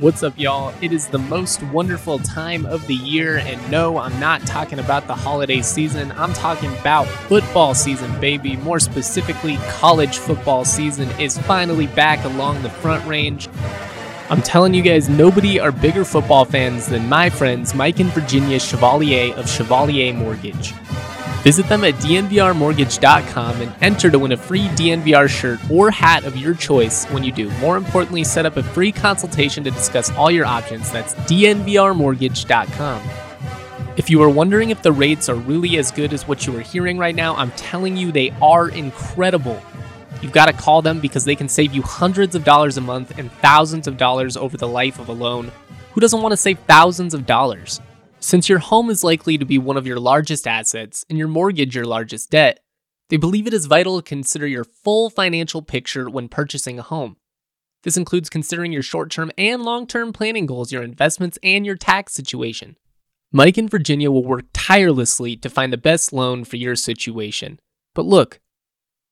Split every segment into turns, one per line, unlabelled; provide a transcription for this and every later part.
What's up, y'all? It is the most wonderful time of the year, and no, I'm not talking about the holiday season. I'm talking about football season, baby. More specifically, college football season is finally back along the front range. I'm telling you guys, nobody are bigger football fans than my friends Mike and Virginia Chevalier of Chevalier Mortgage. Visit them at dnvrmortgage.com and enter to win a free DNVR shirt or hat of your choice when you do. More importantly, set up a free consultation to discuss all your options. That's dnvrmortgage.com. If you are wondering if the rates are really as good as what you are hearing right now, I'm telling you they are incredible. You've got to call them because they can save you hundreds of dollars a month and thousands of dollars over the life of a loan. Who doesn't want to save thousands of dollars? Since your home is likely to be one of your largest assets and your mortgage your largest debt, they believe it is vital to consider your full financial picture when purchasing a home. This includes considering your short term and long term planning goals, your investments, and your tax situation. Mike and Virginia will work tirelessly to find the best loan for your situation. But look,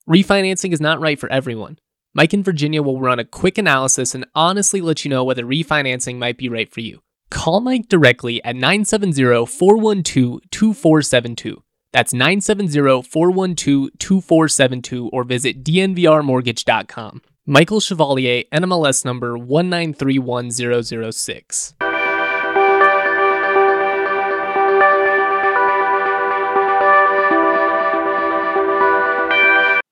refinancing is not right for everyone. Mike and Virginia will run a quick analysis and honestly let you know whether refinancing might be right for you. Call Mike directly at 970 412 2472. That's 970 412 2472 or visit dnvrmortgage.com. Michael Chevalier, NMLS number 1931006.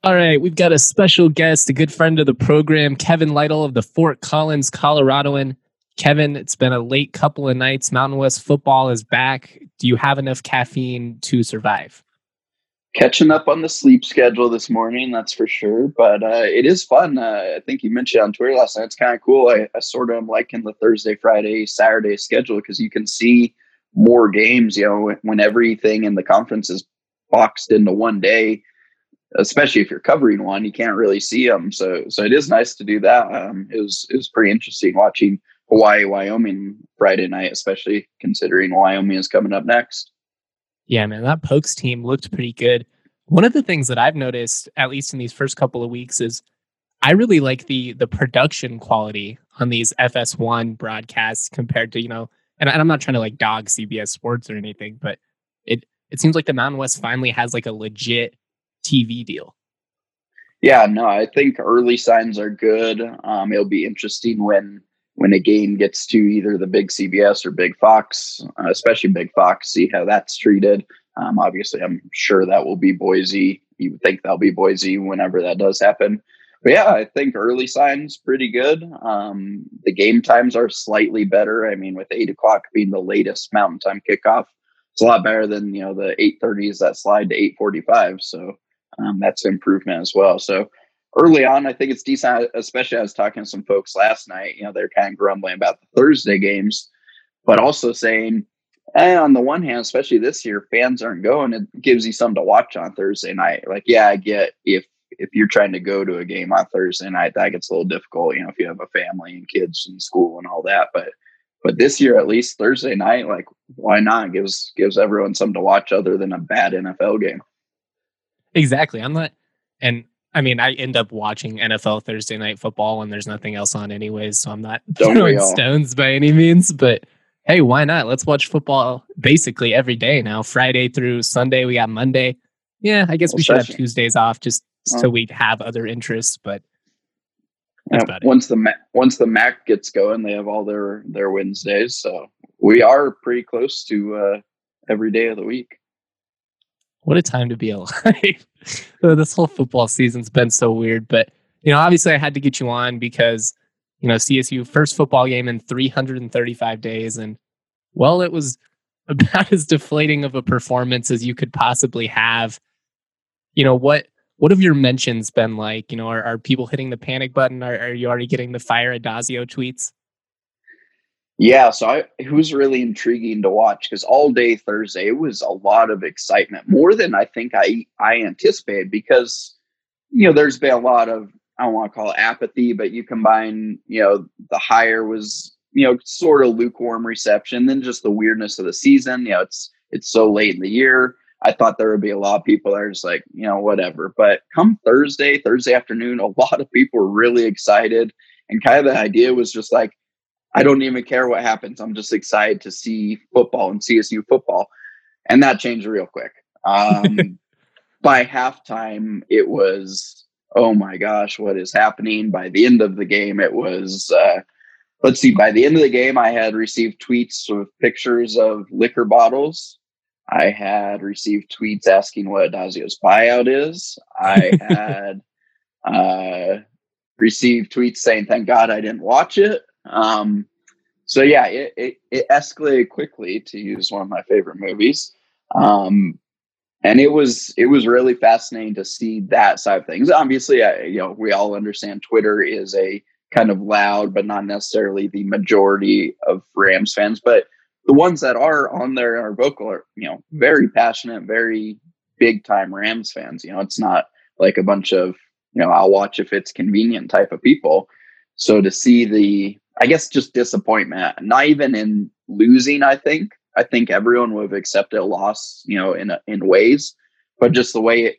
All right, we've got a special guest, a good friend of the program, Kevin Lytle of the Fort Collins, Coloradoan. Kevin, it's been a late couple of nights. Mountain West football is back. Do you have enough caffeine to survive?
Catching up on the sleep schedule this morning, that's for sure. But uh, it is fun. Uh, I think you mentioned on Twitter last night. It's kind of cool. I, I sort of am liking the Thursday, Friday, Saturday schedule because you can see more games. You know, when everything in the conference is boxed into one day especially if you're covering one, you can't really see them. So, so it is nice to do that. Um, it was it was pretty interesting watching Hawaii, Wyoming Friday night, especially considering Wyoming is coming up next.
Yeah, man, that Pokes team looked pretty good. One of the things that I've noticed, at least in these first couple of weeks, is I really like the the production quality on these FS1 broadcasts compared to you know, and, and I'm not trying to like dog CBS Sports or anything, but it it seems like the Mountain West finally has like a legit TV deal.
Yeah, no, I think early signs are good. Um, it'll be interesting when when a game gets to either the big CBS or big Fox, uh, especially big Fox, see how that's treated. Um, obviously, I'm sure that will be Boise. You would think that'll be Boise whenever that does happen. But yeah, I think early signs pretty good. Um, the game times are slightly better. I mean, with eight o'clock being the latest Mountain Time kickoff, it's a lot better than you know the eight thirties that slide to eight forty five. So um, that's improvement as well. So early on, I think it's decent. Especially I was talking to some folks last night. You know, they're kind of grumbling about the Thursday games, but also saying, and on the one hand, especially this year, fans aren't going. It gives you something to watch on Thursday night. Like, yeah, I get if if you're trying to go to a game on Thursday night, that gets a little difficult. You know, if you have a family and kids and school and all that. But but this year, at least Thursday night, like why not? Gives gives everyone something to watch other than a bad NFL game.
Exactly. I'm not, and I mean, I end up watching NFL Thursday night football when there's nothing else on, anyways. So I'm not throwing stones by any means. But hey, why not? Let's watch football basically every day now. Friday through Sunday, we got Monday. Yeah, I guess well, we should have Tuesdays off just so we have other interests. But
yeah, once the once the MAC gets going, they have all their their Wednesdays. So we are pretty close to uh, every day of the week
what a time to be alive. this whole football season's been so weird, but you know, obviously I had to get you on because you know, CSU first football game in 335 days and well, it was about as deflating of a performance as you could possibly have. You know, what what have your mentions been like? You know, are, are people hitting the panic button? Are, are you already getting the fire Adazio tweets?
Yeah, so I, it was really intriguing to watch because all day Thursday it was a lot of excitement, more than I think I I anticipated. Because you know, there's been a lot of I don't want to call it apathy, but you combine you know the hire was you know sort of lukewarm reception, then just the weirdness of the season. You know, it's it's so late in the year. I thought there would be a lot of people that are just like you know whatever, but come Thursday, Thursday afternoon, a lot of people were really excited, and kind of the idea was just like I don't even care what happens. I'm just excited to see football and CSU football. And that changed real quick. Um, by halftime, it was, oh my gosh, what is happening? By the end of the game, it was, uh, let's see, by the end of the game, I had received tweets with pictures of liquor bottles. I had received tweets asking what Addazio's buyout is. I had uh, received tweets saying, thank God I didn't watch it. Um, so yeah, it, it, it, escalated quickly to use one of my favorite movies. Um, and it was it was really fascinating to see that side of things. Obviously, I, you know, we all understand Twitter is a kind of loud, but not necessarily the majority of Rams fans. But the ones that are on there are vocal are you know very passionate, very big time Rams fans. You know, it's not like a bunch of you know I'll watch if it's convenient type of people. So to see the I guess just disappointment, not even in losing. I think I think everyone would have accepted a loss, you know, in in ways, but just the way it,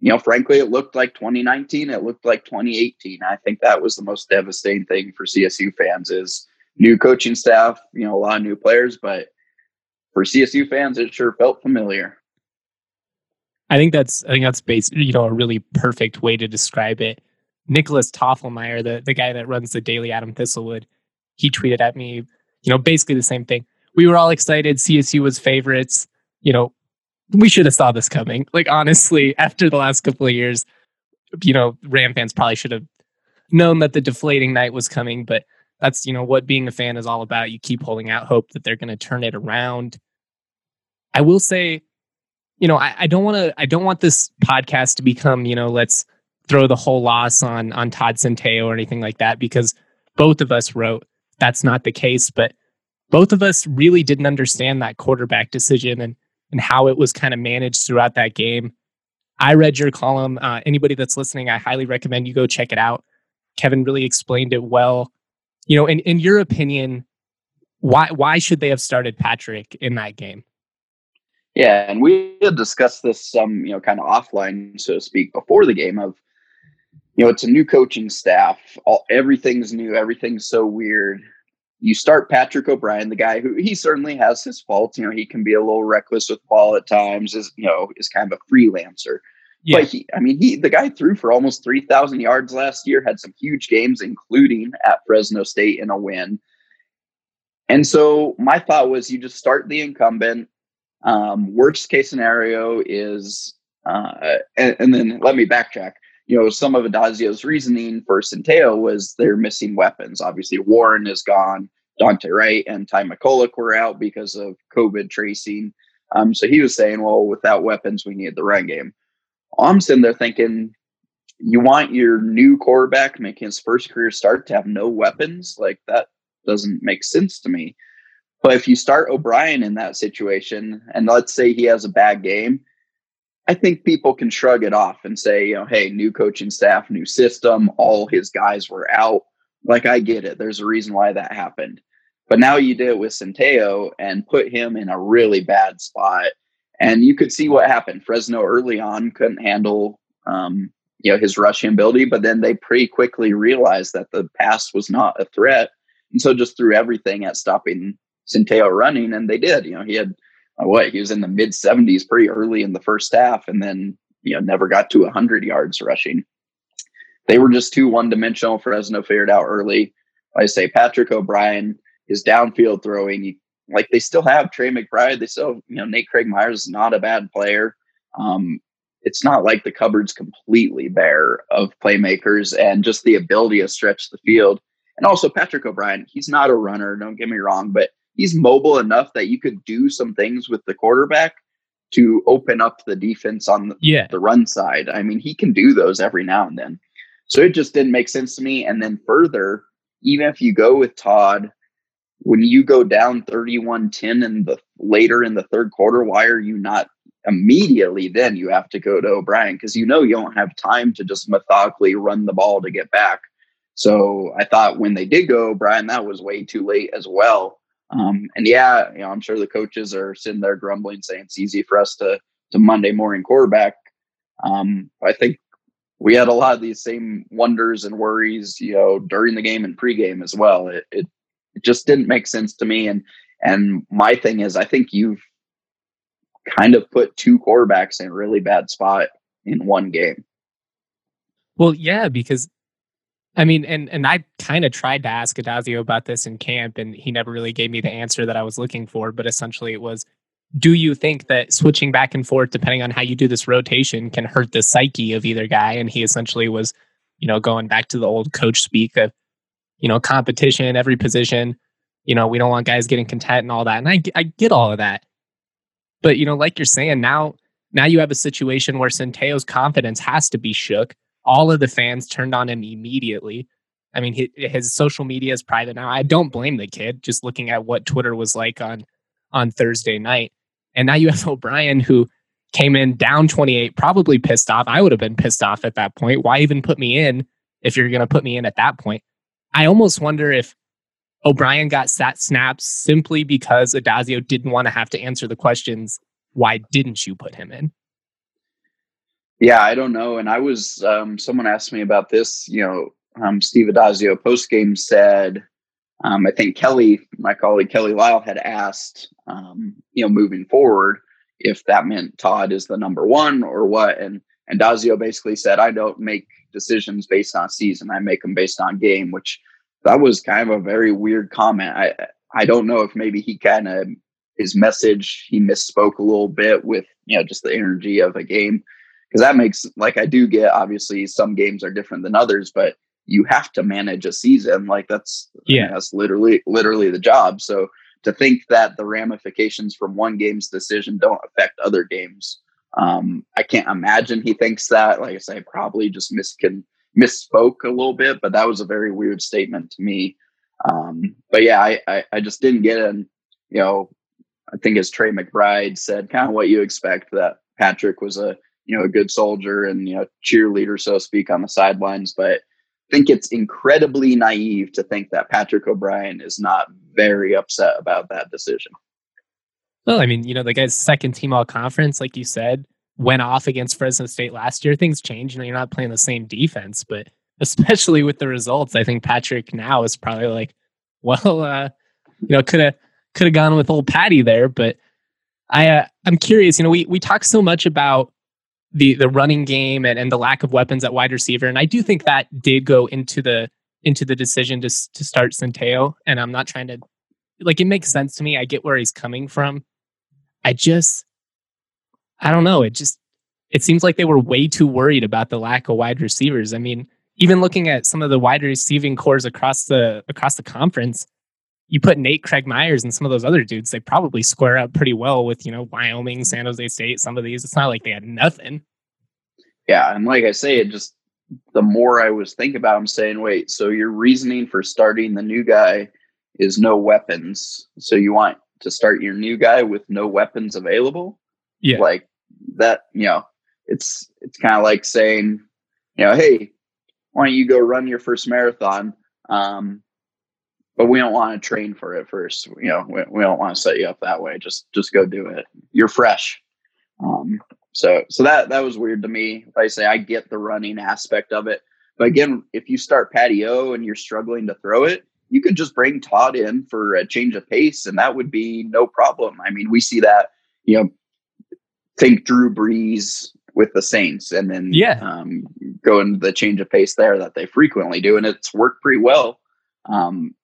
you know, frankly, it looked like 2019. It looked like 2018. I think that was the most devastating thing for CSU fans is new coaching staff, you know, a lot of new players, but for CSU fans, it sure felt familiar.
I think that's I think that's based, you know, a really perfect way to describe it. Nicholas Toffelmeyer, the, the guy that runs the Daily Adam Thistlewood, he tweeted at me, you know, basically the same thing. We were all excited. CSU was favorites. You know, we should have saw this coming. Like honestly, after the last couple of years, you know, Ram fans probably should have known that the deflating night was coming. But that's you know what being a fan is all about. You keep holding out hope that they're going to turn it around. I will say, you know, I, I don't want to. I don't want this podcast to become you know let's throw the whole loss on on Todd Centeio or anything like that because both of us wrote that's not the case. But both of us really didn't understand that quarterback decision and and how it was kind of managed throughout that game. I read your column. Uh, anybody that's listening, I highly recommend you go check it out. Kevin really explained it well. You know, in, in your opinion, why why should they have started Patrick in that game?
Yeah, and we had discussed this some, you know, kind of offline, so to speak, before the game of you know, it's a new coaching staff. All everything's new. Everything's so weird. You start Patrick O'Brien, the guy who he certainly has his faults. You know, he can be a little reckless with ball at times. Is you know, is kind of a freelancer. Yeah. But he, I mean, he the guy threw for almost three thousand yards last year. Had some huge games, including at Fresno State in a win. And so my thought was, you just start the incumbent. Um, worst case scenario is, uh, and, and then let me backtrack you know, some of Addazio's reasoning for Centeio was they're missing weapons. Obviously, Warren is gone, Dante Wright and Ty McCulloch were out because of COVID tracing. Um, so he was saying, well, without weapons, we need the run game. I'm sitting there thinking, you want your new quarterback making his first career start to have no weapons? Like that doesn't make sense to me. But if you start O'Brien in that situation, and let's say he has a bad game, I think people can shrug it off and say, you know, hey, new coaching staff, new system, all his guys were out. Like I get it. There's a reason why that happened. But now you did it with Centeio and put him in a really bad spot. And you could see what happened. Fresno early on couldn't handle um, you know, his rushing ability, but then they pretty quickly realized that the pass was not a threat. And so just threw everything at stopping Centeio running, and they did. You know, he had what he was in the mid 70s pretty early in the first half and then you know never got to 100 yards rushing. They were just too one-dimensional. Fresno figured out early. I say patrick o'brien his downfield throwing. Like they still have trey mcbride. They still you know nate craig myers is not a bad player. Um, it's not like the cupboard's completely bare of playmakers and just the ability to stretch the field. And also patrick o'brien he's not a runner don't get me wrong but he's mobile enough that you could do some things with the quarterback to open up the defense on the, yeah. the run side. I mean, he can do those every now and then. So it just didn't make sense to me. And then further, even if you go with Todd, when you go down 31-10 in the later in the third quarter, why are you not immediately then you have to go to O'Brien? Because you know you don't have time to just methodically run the ball to get back. So I thought when they did go O'Brien, that was way too late as well. Um, and yeah, you know, I'm sure the coaches are sitting there grumbling, saying it's easy for us to to Monday morning quarterback. Um, I think we had a lot of these same wonders and worries, you know, during the game and pregame as well. It, it, it just didn't make sense to me. And and my thing is, I think you've kind of put two quarterbacks in a really bad spot in one game.
Well, yeah, because I mean, and and I kind of tried to ask Adazio about this in camp, and he never really gave me the answer that I was looking for. But essentially, it was, do you think that switching back and forth, depending on how you do this rotation, can hurt the psyche of either guy? And he essentially was, you know, going back to the old coach speak of, you know, competition, every position. You know, we don't want guys getting content and all that. And I I get all of that, but you know, like you're saying now, now you have a situation where Centeio's confidence has to be shook all of the fans turned on him immediately. I mean, his, social media is private now. I don't blame the kid. Just looking at what Twitter was like on on Thursday night, and now you have O'Brien who came in down 28, probably pissed off. I would have been pissed off at that point. Why even put me in if you're going to put me in at that point? I almost wonder if O'Brien got sat snaps simply because Addazio didn't want to have to answer the questions. Why didn't you put him in?
Yeah, I don't know. And I was um, someone asked me about this. You know, um, Steve Adazio post game said, um, I think Kelly, my colleague Kelly Lyell, had asked, um, you know, moving forward, if that meant Todd is the number one or what. And and Dazio basically said, I don't make decisions based on season. I make them based on game, which that was kind of a very weird comment. I I don't know if maybe he kind of his message he misspoke a little bit with you know just the energy of a game because that makes like I do get obviously some games are different than others, but you have to manage a season like that's yeah I mean, that's literally literally the job. So to think that the ramifications from one game's decision don't affect other games, um, I can't imagine he thinks that. Like I say, probably just miscon misspoke a little bit, but that was a very weird statement to me. Um, but yeah, I, I, I just didn't get it. You know, I think as Trey McBride said, kind of what you expect that Patrick was a you know a good soldier and you know cheerleader so to speak on the sidelines but I think it's incredibly naive to think that Patrick O'Brien is not very upset about that decision.
Well, I mean, you know, the guy's second team all conference, like you said, went off against Fresno State last year. Things change. You know, you're not playing the same defense, but especially with the results, I think Patrick now is probably like, well, uh, you know, could have could have gone with old Patty there, but I uh, I'm curious. You know, we we talk so much about the the running game and, and the lack of weapons at wide receiver. And I do think that did go into the into the decision to to start Centeio. And I'm not trying to like it makes sense to me. I get where he's coming from. I just I don't know. It just it seems like they were way too worried about the lack of wide receivers. I mean, even looking at some of the wide receiving cores across the across the conference, you put Nate Craig Myers and some of those other dudes, they probably square up pretty well with, you know, Wyoming, San Jose State, some of these. It's not like they had nothing.
Yeah. And like I say, it just, the more I was thinking about, I'm saying, wait, so your reasoning for starting the new guy is no weapons. So you want to start your new guy with no weapons available?
Yeah.
Like that, you know, it's, it's kind of like saying, you know, hey, why don't you go run your first marathon? Um, but we don't want to train for it first. You know, we, we don't want to set you up that way. Just just go do it. You're fresh. Um, so so that that was weird to me. Like I say, I get the running aspect of it, but again, if you start patio and you're struggling to throw it, you could just bring Todd in for a change of pace, and that would be no problem. I mean, we see that. You know, think Drew Brees with the Saints, and then
yeah,
um, go into the change of pace there that they frequently do, and it's worked pretty well. Um,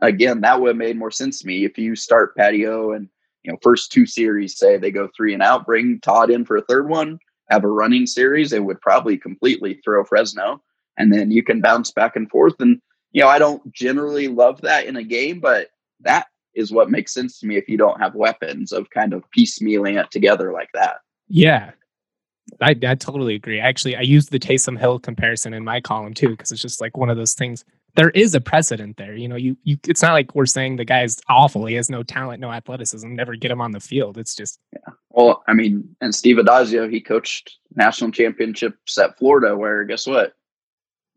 again, that would have made more sense to me if you start patio and you know first two series say they go three and out, bring Todd in for a third one, have a running series, it would probably completely throw Fresno, and then you can bounce back and forth. And you know, I don't generally love that in a game, but that is what makes sense to me if you don't have weapons of kind of piecemealing it together like that.
Yeah. I, I totally agree. Actually, I used the Taysom Hill comparison in my column too, because it's just like one of those things there is a precedent there. You know, you you it's not like we're saying the guy's awful. He has no talent, no athleticism. Never get him on the field. It's just
yeah. Well, I mean, and Steve Addazio, he coached national championships at Florida, where guess what,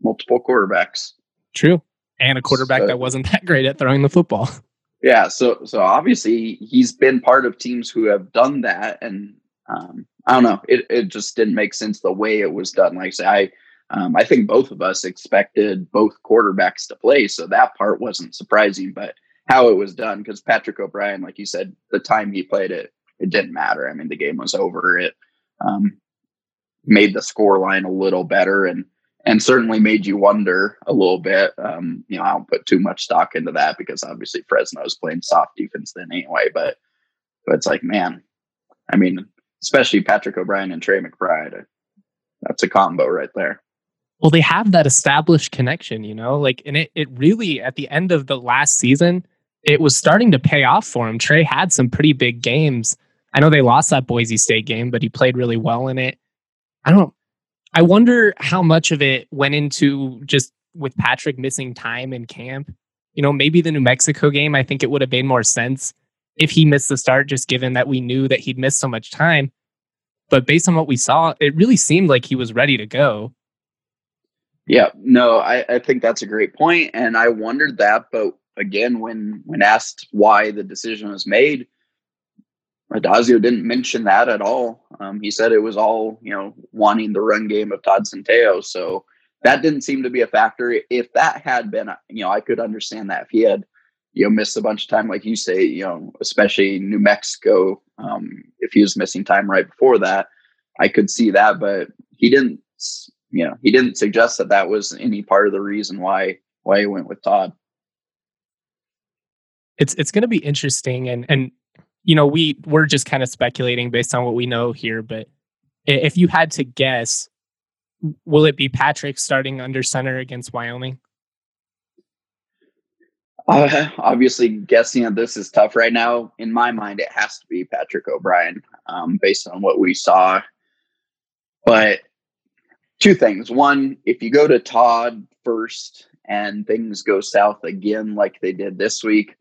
multiple quarterbacks.
True, and a quarterback so, that wasn't that great at throwing the football.
Yeah, so so obviously he's been part of teams who have done that, and um, I don't know, it it just didn't make sense the way it was done. Like I say, I um, I think both of us expected both quarterbacks to play, so that part wasn't surprising. But how it was done because Patrick O'Brien, like you said, the time he played it, it didn't matter. I mean, the game was over. It um, made the score line a little better and and certainly made you wonder a little bit. Um, you know, I don't put too much stock into that because obviously Fresno is playing soft defense then anyway. But but it's like, man, I mean, especially Patrick O'Brien and Trey McBride, that's a combo right there.
Well, they have that established connection, you know, like, and it it really at the end of the last season, it was starting to pay off for him. Trey had some pretty big games. I know they lost that Boise State game, but he played really well in it. I don't I wonder how much of it went into just with Patrick missing time in camp. You know, maybe the New Mexico game, I think it would have made more sense if he missed the start, just given that we knew that he'd missed so much time. But based on what we saw, it really seemed like he was ready to go.
Yeah, no, I, I think that's a great point, and I wondered that. But again, when when asked why the decision was made, Adazio didn't mention that at all. Um, he said it was all, you know, wanting the run game of Todd Centeio. So that didn't seem to be a factor. If that had been, you know, I could understand that if he had, you know, missed a bunch of time, like you say, you know, especially New Mexico, um, if he was missing time right before that, I could see that. But he didn't, you know, he didn't suggest that that was any part of the reason why why he went with Todd.
It's it's going to be interesting, and and you know, we we're just kind of speculating based on what we know here, but if you had to guess, will it be Patrick starting under center against Wyoming?
Uh, obviously, guessing at this is tough right now. In my mind, it has to be Patrick O'Brien, um, based on what we saw. But two things: one, if you go to Todd first and things go south again, like they did this week,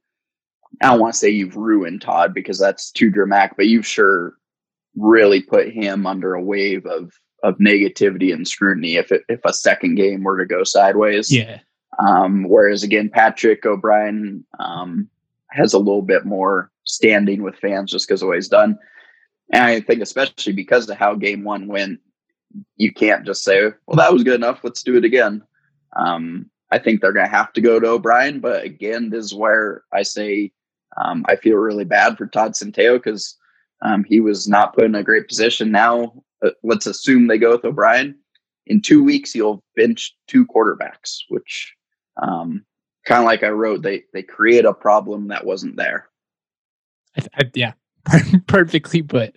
I don't want to say you've ruined Todd because that's too dramatic, but you've sure really put him under a wave of of negativity and scrutiny if it, if a second game were to go sideways.
Yeah.
Um, whereas again, Patrick O'Brien um, has a little bit more standing with fans just because of what he's done. And I think especially because of how game one went, you can't just say, well, that was good enough. Let's do it again. Um, I think they're going to have to go to O'Brien. But again, this is where I say um, I feel really bad for Todd Centeio because um, he was not put in a great position. Now, uh, let's assume they go with O'Brien. In two weeks, you'll bench two quarterbacks, which um, kind of like I wrote, they they create a problem that wasn't there.
I, I, yeah, perfectly put.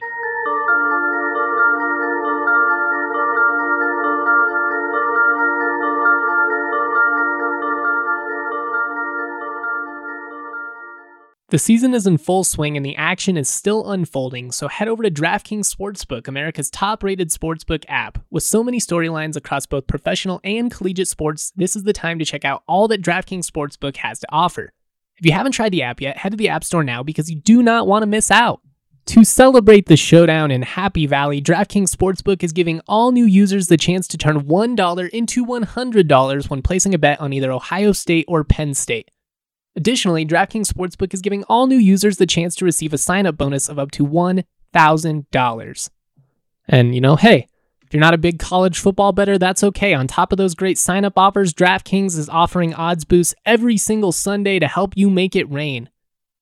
The season is in full swing and the action is still unfolding, so head over to DraftKings Sportsbook, America's top rated sportsbook app. With so many storylines across both professional and collegiate sports, this is the time to check out all that DraftKings Sportsbook has to offer. If you haven't tried the app yet, head to the App Store now because you do not want to miss out. To celebrate the showdown in Happy Valley, DraftKings Sportsbook is giving all new users the chance to turn $1 into $100 when placing a bet on either Ohio State or Penn State. Additionally, DraftKings Sportsbook is giving all new users the chance to receive a sign up bonus of up to $1,000. And, you know, hey, if you're not a big college football better, that's okay. On top of those great sign up offers, DraftKings is offering odds boosts every single Sunday to help you make it rain.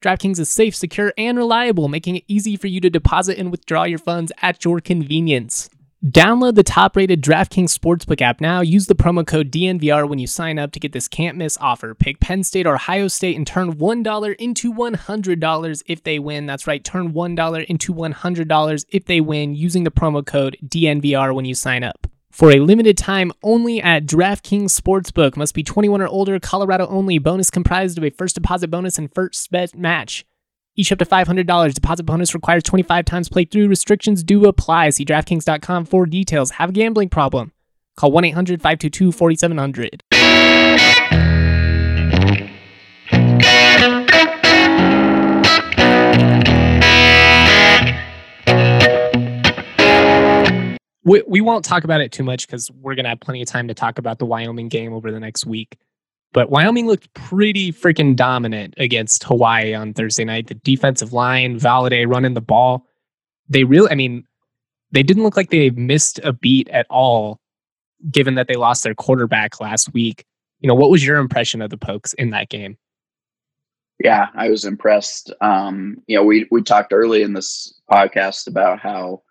DraftKings is safe, secure, and reliable, making it easy for you to deposit and withdraw your funds at your convenience. Download the top rated DraftKings Sportsbook app now. Use the promo code DNVR when you sign up to get this can't miss offer. Pick Penn State or Ohio State and turn $1 into $100 if they win. That's right, turn $1 into $100 if they win using the promo code DNVR when you sign up. For a limited time only at DraftKings Sportsbook. Must be 21 or older, Colorado only. Bonus comprised of a first deposit bonus and first bet match. Each up to $500. Deposit bonus requires 25 times playthrough. Restrictions do apply. See DraftKings.com for details. Have a gambling problem? Call 1 800 522 4700. We, we won't talk about it too much because we're going to have plenty of time to talk about the Wyoming game over the next week. But Wyoming looked pretty freaking dominant against Hawaii on Thursday night. The defensive line, Valladay running the ball. They really, I mean, they didn't look like they missed a beat at all, given that they lost their quarterback last week. You know, what was your impression of the Pokes in that game?
Yeah, I was impressed. Um, you know, we we talked early in this podcast about how,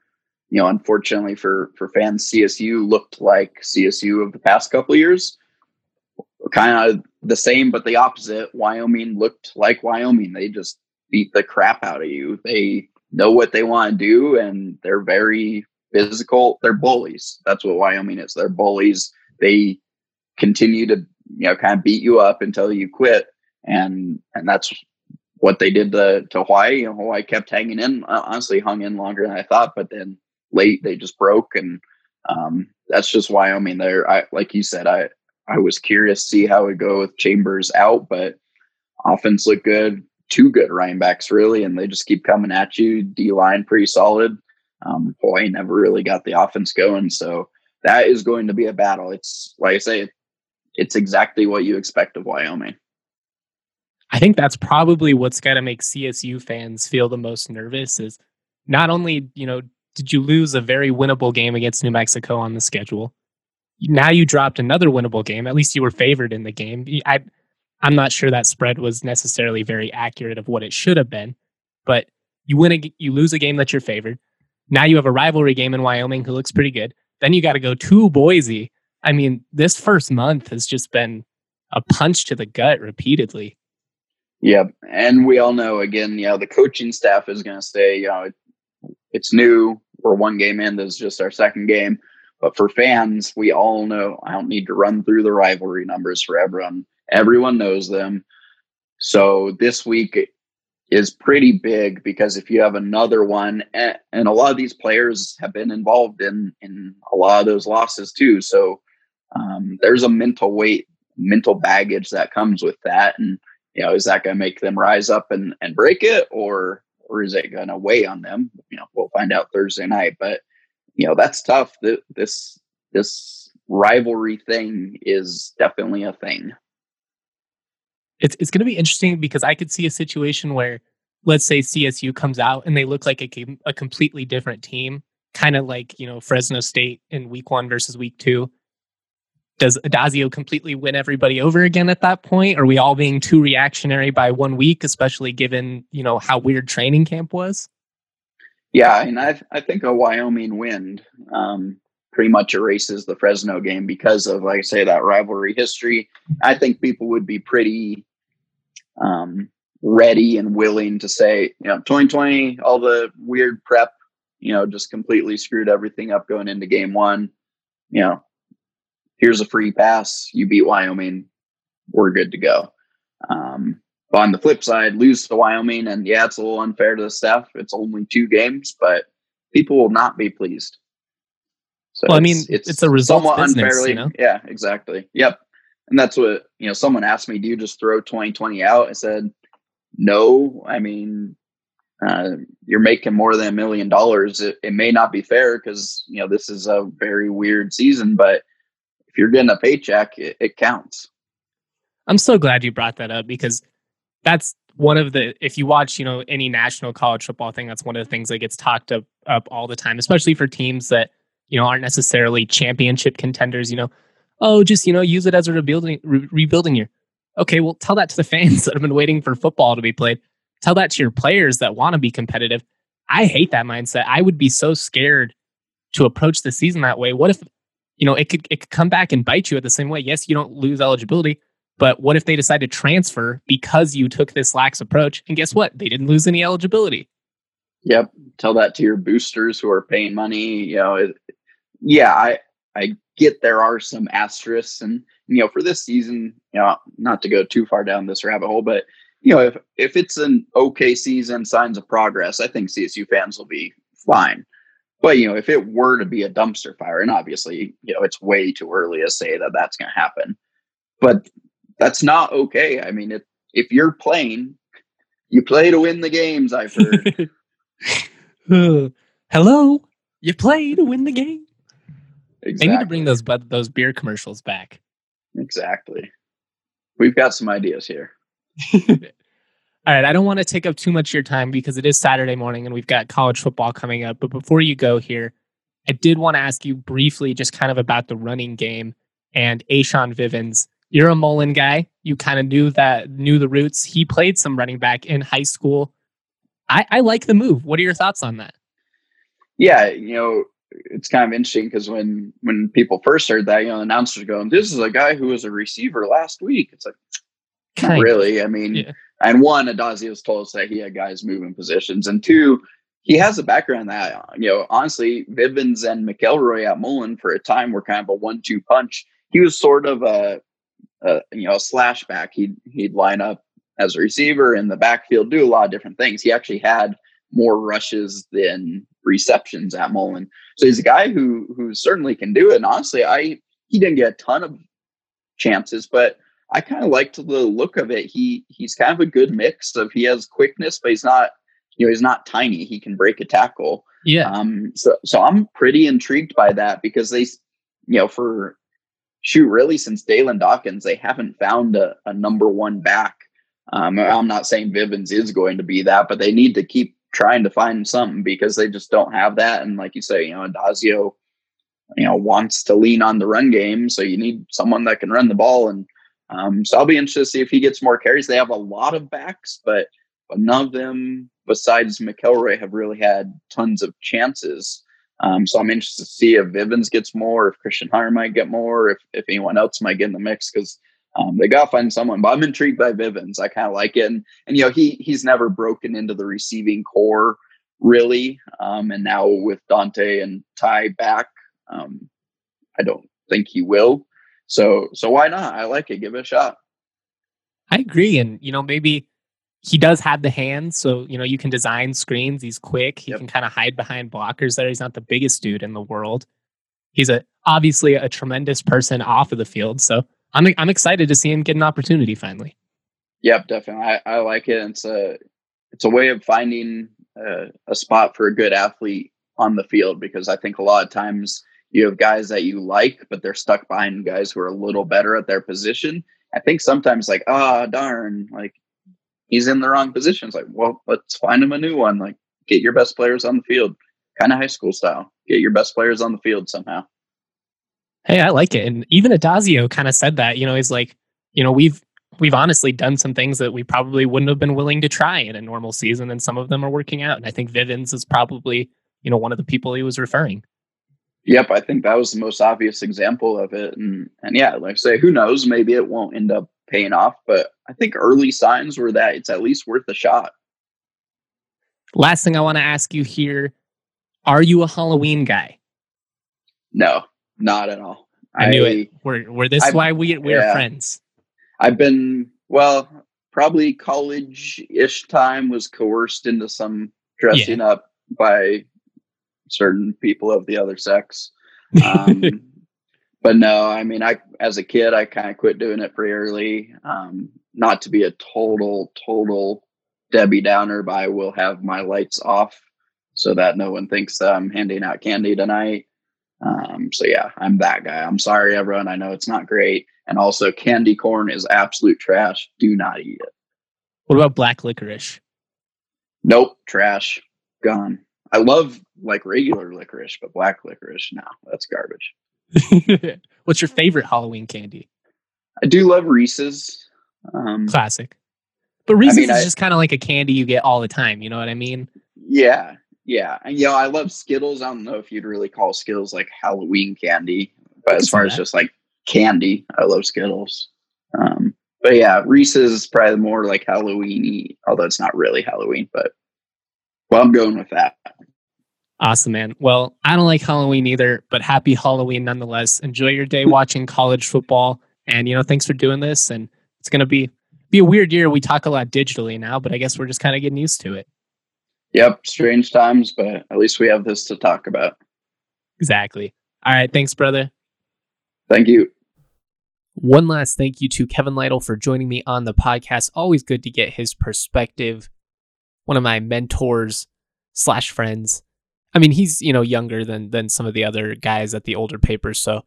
you know, unfortunately for for fans, CSU looked like CSU of the past couple years, kind of the same but the opposite. Wyoming looked like Wyoming. They just beat the crap out of you. They know what they want to do, and they're very physical. They're bullies. That's what Wyoming is. They're bullies. They continue to you know kind of beat you up until you quit and and that's what they did to, to Hawaii. Know, Hawaii kept hanging in, uh, honestly hung in longer than I thought, but then late they just broke. And um, that's just Wyoming there. I, like you said, I, I was curious to see how it go with Chambers out, but offense looked good. Two good running backs really, and they just keep coming at you. D line pretty solid. Um, never really got the offense going, so that is going to be a battle. It's like I say, it's exactly what you expect of Wyoming.
I think that's probably what's got to make CSU fans feel the most nervous is not only, you know, did you lose a very winnable game against New Mexico on the schedule, now you dropped another winnable game. At least you were favored in the game. I, I'm not sure that spread was necessarily very accurate of what it should have been, but you win a, you lose a game that you're favored. Now you have a rivalry game in Wyoming who looks pretty good. Then you got to go to Boise. I mean, this first month has just been a punch to the gut repeatedly.
Yeah, and we all know again, you know, the coaching staff is going to say, you know, it, it's new. We're one game in. This is just our second game. But for fans, we all know. I don't need to run through the rivalry numbers for everyone. Everyone knows them. So this week is pretty big because if you have another one, and, a lot of these players have been involved in in a lot of those losses too. So um, there's a mental weight, mental baggage that comes with that, and you know, is that going to make them rise up and, and break it or, or is it going to weigh on them? You know, we'll find out Thursday night, but you know, that's tough. This, this rivalry thing is definitely a thing.
It's, it's going to be interesting because I could see a situation where, let's say CSU comes out and they look like a, a completely different team, kind of like, you know, Fresno State in week one versus week two does Adazio completely win everybody over again at that point? Are we all being too reactionary by one week, especially given you know how weird training camp was?
Yeah, and I I think a Wyoming win um, pretty much erases the Fresno game because of like I say that rivalry history. I think people would be pretty um, ready and willing to say, you know, 2020, all the weird prep, you know, just completely screwed everything up going into game one. You know, here's a free pass. You beat Wyoming. We're good to go. Um, on the flip side, lose to Wyoming, and yeah, it's a little unfair to the staff. It's only two games, but people will not be pleased.
So well, I mean, it's, it's a result somewhat business, unfairly. You know?
Yeah, exactly. Yep. And that's what you know. Someone asked me, "Do you just throw 2020 out?" I said, "No. I mean, uh, you're making more than a million dollars. It, it may not be fair because you know this is a very weird season, but if you're getting a paycheck, it, it counts.
I'm so glad you brought that up because that's one of the if you watch you know any national college football thing that's one of the things that gets talked up, up all the time especially for teams that you know aren't necessarily championship contenders you know oh just you know use it as a rebuilding re- rebuilding year. Okay well tell that to the fans that have been waiting for football to be played. Tell that to your players that want to be competitive. I hate that mindset. I would be so scared to approach the season that way. What if you know, it could it could come back and bite you at the same way. Yes, you don't lose eligibility, but what if they decide to transfer because you took this lax approach? And guess what? They didn't lose any eligibility.
Yep. Tell that to your boosters who are paying money. You know, it, yeah, I I get there are some asterisks, and you know, for this season, you know, not to go too far down this rabbit hole, but you know, if if it's an okay season, signs of progress, I think CSU fans will be fine. But you know, if it were to be a dumpster fire, and obviously, you know, it's way too early to say that that's going to happen. But that's not okay. I mean, if if you're playing, you play to win the games. I've heard.
uh, hello, you play to win the game. Exactly. They need to bring those those beer commercials back.
Exactly. We've got some ideas here.
All right, I don't want to take up too much of your time because it is Saturday morning and we've got college football coming up. But before you go here, I did want to ask you briefly just kind of about the running game and A'Jon Vivens you're a Mullen guy. You kind of knew that, knew the roots. He played some running back in high school. I, I like the move. What are your thoughts on that?
Yeah, you know, it's kind of interesting because when when people first heard that, you know, announcers going, "This is a guy who was a receiver last week." It's like, kind really. I mean, yeah. and one, Addazio's told us that he had guys moving positions, and two, he has a background that you know, honestly, Vivens and McElroy at Mullen for a time were kind of a one-two punch. He was sort of a, a you know a slash back. He'd he'd line up as a receiver in the backfield, do a lot of different things. He actually had more rushes than receptions at Mullen. So he's a guy who who certainly can do it. And honestly, I he didn't get a ton of chances, but I kind of liked the look of it. He he's kind of a good mix of he has quickness, but he's not you know he's not tiny. He can break a tackle.
Yeah.
Um. So so I'm pretty intrigued by that because they, you know, for shoot, really since Dalyn Dawkins, they haven't found a, a number one back. Um, I'm not saying Vivens is going to be that, but they need to keep trying to find something because they just don't have that. And like you say, you know, Adazio, you know, wants to lean on the run game. So you need someone that can run the ball. And um, so I'll be interested to see if he gets more carries. They have a lot of backs, but, but none of them besides McElroy have really had tons of chances. Um, so I'm interested to see if Vivens gets more, if Christian Hunter might get more, if, if anyone else might get in the mix. Cause um, they got to find someone, but I'm intrigued by Vivens. I kind of like it, and, and you know he he's never broken into the receiving core really, um, and now with Dante and Ty back, um, I don't think he will. So so why not? I like it. Give it a shot.
I agree, and you know maybe he does have the hands, so you know you can design screens. He's quick. He yep. can kind of hide behind blockers. There, he's not the biggest dude in the world. He's a obviously a tremendous person off of the field. So I'm I'm excited to see him get an opportunity finally.
Yep, definitely. I, I like it. It's a it's a way of finding a, a spot for a good athlete on the field because I think a lot of times you have guys that you like, but they're stuck behind guys who are a little better at their position. I think sometimes like, ah, oh, darn, like he's in the wrong position. It's like, well, let's find him a new one. Like, get your best players on the field, kind of high school style. Get your best players on the field somehow.
Hey, I like it. And even Adazio kind of said that, you know, he's like, you know, we've we've honestly done some things that we probably wouldn't have been willing to try in a normal season, and some of them are working out. And I think Vivens is probably, you know, one of the people he was referring.
Yep, I think that was the most obvious example of it. And and yeah, like I say, who knows? Maybe it won't end up paying off, but I think early signs were that it's at least worth a shot.
Last thing I want to ask you here. Are you a Halloween guy?
No. Not at all.
I, I knew it. We're, we're this I've, why we we're yeah. friends.
I've been well, probably college-ish time was coerced into some dressing yeah. up by certain people of the other sex. Um, but no, I mean, I as a kid, I kind of quit doing it pretty early. Um, not to be a total, total Debbie Downer, but I will have my lights off so that no one thinks that I'm handing out candy tonight. Um, so yeah, I'm that guy. I'm sorry, everyone. I know it's not great. And also, candy corn is absolute trash. Do not eat it.
What about black licorice?
Nope, trash. Gone. I love like regular licorice, but black licorice, no, that's garbage.
What's your favorite Halloween candy?
I do love Reese's. Um,
Classic. But Reese's I mean, is I, just kind of like a candy you get all the time. You know what I mean?
Yeah, yeah, and you know, I love Skittles. I don't know if you'd really call Skittles like Halloween candy, but as far as just like candy, I love Skittles. Um, but yeah, Reese's is probably more like Halloweeny, although it's not really Halloween. But well, I'm going with that.
Awesome, man. Well, I don't like Halloween either, but happy Halloween nonetheless. Enjoy your day watching college football, and you know, thanks for doing this. And it's gonna be be a weird year. We talk a lot digitally now, but I guess we're just kind of getting used to it.
Yep, strange times, but at least we have this to talk about.
Exactly. All right. Thanks, brother.
Thank you.
One last thank you to Kevin Lytle for joining me on the podcast. Always good to get his perspective. One of my mentors slash friends. I mean, he's you know younger than than some of the other guys at the older papers, so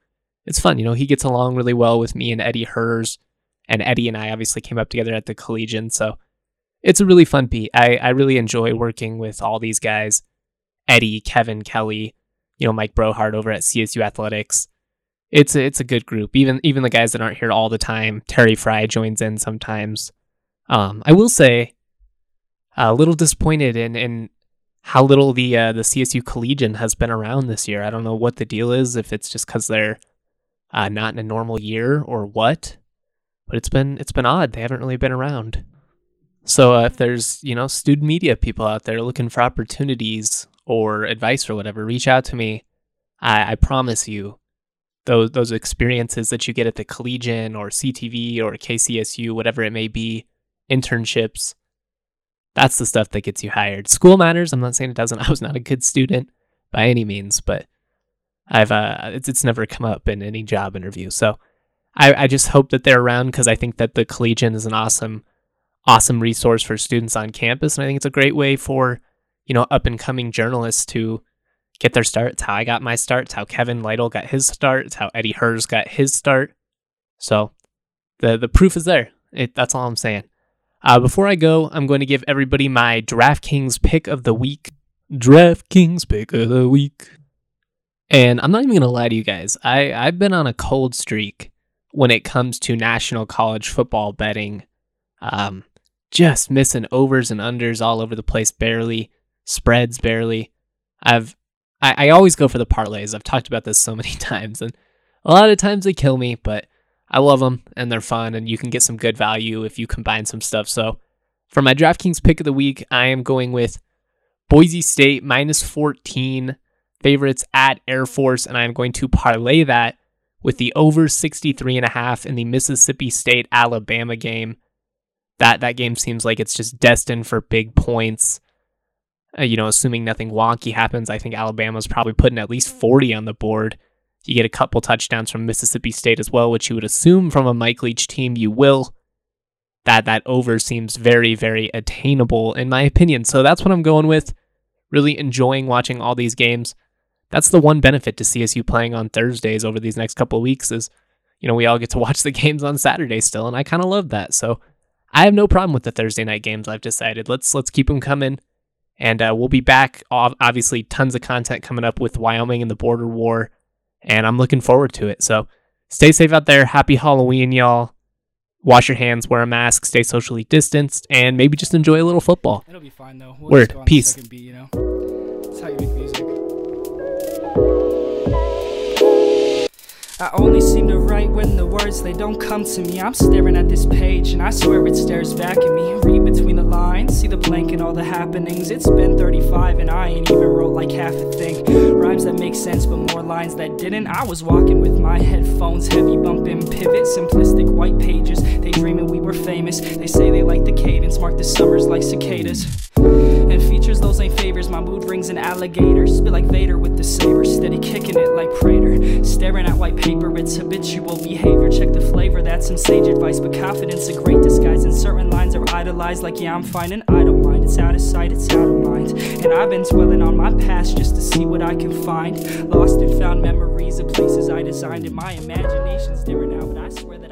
it's fun. You know, he gets along really well with me and Eddie Herz, and Eddie and I obviously came up together at the Collegian, so it's a really fun beat. I, I really enjoy working with all these guys Eddie, Kevin, Kelly, you know, Mike Brohard over at CSU Athletics. it's a, it's a good group. Even even the guys that aren't here all the time. Terry Frei joins in sometimes. Um, I will say, a little disappointed in in how little the uh, the CSU Collegian has been around this year. I don't know what the deal is. If it's just because they're uh, not in a normal year or what, but it's been it's been odd. They haven't really been around. So uh, if there's you know student media people out there looking for opportunities or advice or whatever, reach out to me. I, I promise you, those those experiences that you get at the Collegian or CTV or KCSU, whatever it may be, internships. That's the stuff that gets you hired. School matters. I'm not saying it doesn't. I was not a good student by any means, but I've uh, it's it's never come up in any job interview. So I, I just hope that they're around because I think that the Collegian is an awesome awesome resource for students on campus. And I think it's a great way for, you know, up and coming journalists to get their start. It's how I got my start. It's how Kevin Lytle got his start. It's how Eddie Herz got his start. So the the proof is there. It, that's all I'm saying. Uh, before I go, I'm going to give everybody my DraftKings pick of the week. DraftKings pick of the week. And I'm not even going to lie to you guys. I, I've been on a cold streak when it comes to national college football betting. Um, just missing overs and unders all over the place, barely spreads, barely. I've I, I always go for the parlays. I've talked about this so many times, and a lot of times they kill me, but I love them and they're fun, and you can get some good value if you combine some stuff. So, for my DraftKings pick of the week, I am going with Boise State minus 14 favorites at Air Force, and I am going to parlay that with the over 63 and a half in the Mississippi State Alabama game that that game seems like it's just destined for big points. Uh, you know, assuming nothing wonky happens, I think Alabama's probably putting at least 40 on the board. You get a couple touchdowns from Mississippi State as well, which you would assume from a Mike Leach team you will. That that over seems very very attainable in my opinion. So that's what I'm going with. Really enjoying watching all these games. That's the one benefit to CSU playing on Thursdays over these next couple of weeks is, you know, we all get to watch the games on Saturday still, and I kind of love that. So I have no problem with the Thursday night games. I've decided let's let's keep them coming, and uh, we'll be back. Obviously, tons of content coming up with Wyoming and the border war, and I'm looking forward to it. So stay safe out there. Happy Halloween, y'all. Wash your hands, wear a mask, stay socially distanced, and maybe just enjoy a little football.
It'll be fine though.
We'll Word. Peace.
Beat, you know? I only seem to write when the words they don't come to me. I'm staring at this page and I swear it stares back at me. Read between the lines, see the blank and all the happenings. It's been 35 and I ain't even wrote like half a thing. Rhymes that make sense but more lines that didn't. I was walking with my headphones heavy bumping pivot, simplistic white pages. They dreaming we were famous. They say they like the cadence, mark the summers like cicadas. And features those ain't favors. My mood rings an alligator. Spit like Vader with the saber. Steady kicking it like Prater. Staring at white paper, it's habitual behavior. Check the flavor, that's some sage advice. But confidence a great disguise. And certain lines are idolized, like, yeah, I'm fine and I don't mind. It's out of sight, it's out of mind. And I've been dwelling on my past just to see what I can find. Lost and found memories of places I designed. And my imagination's different now, but I swear that.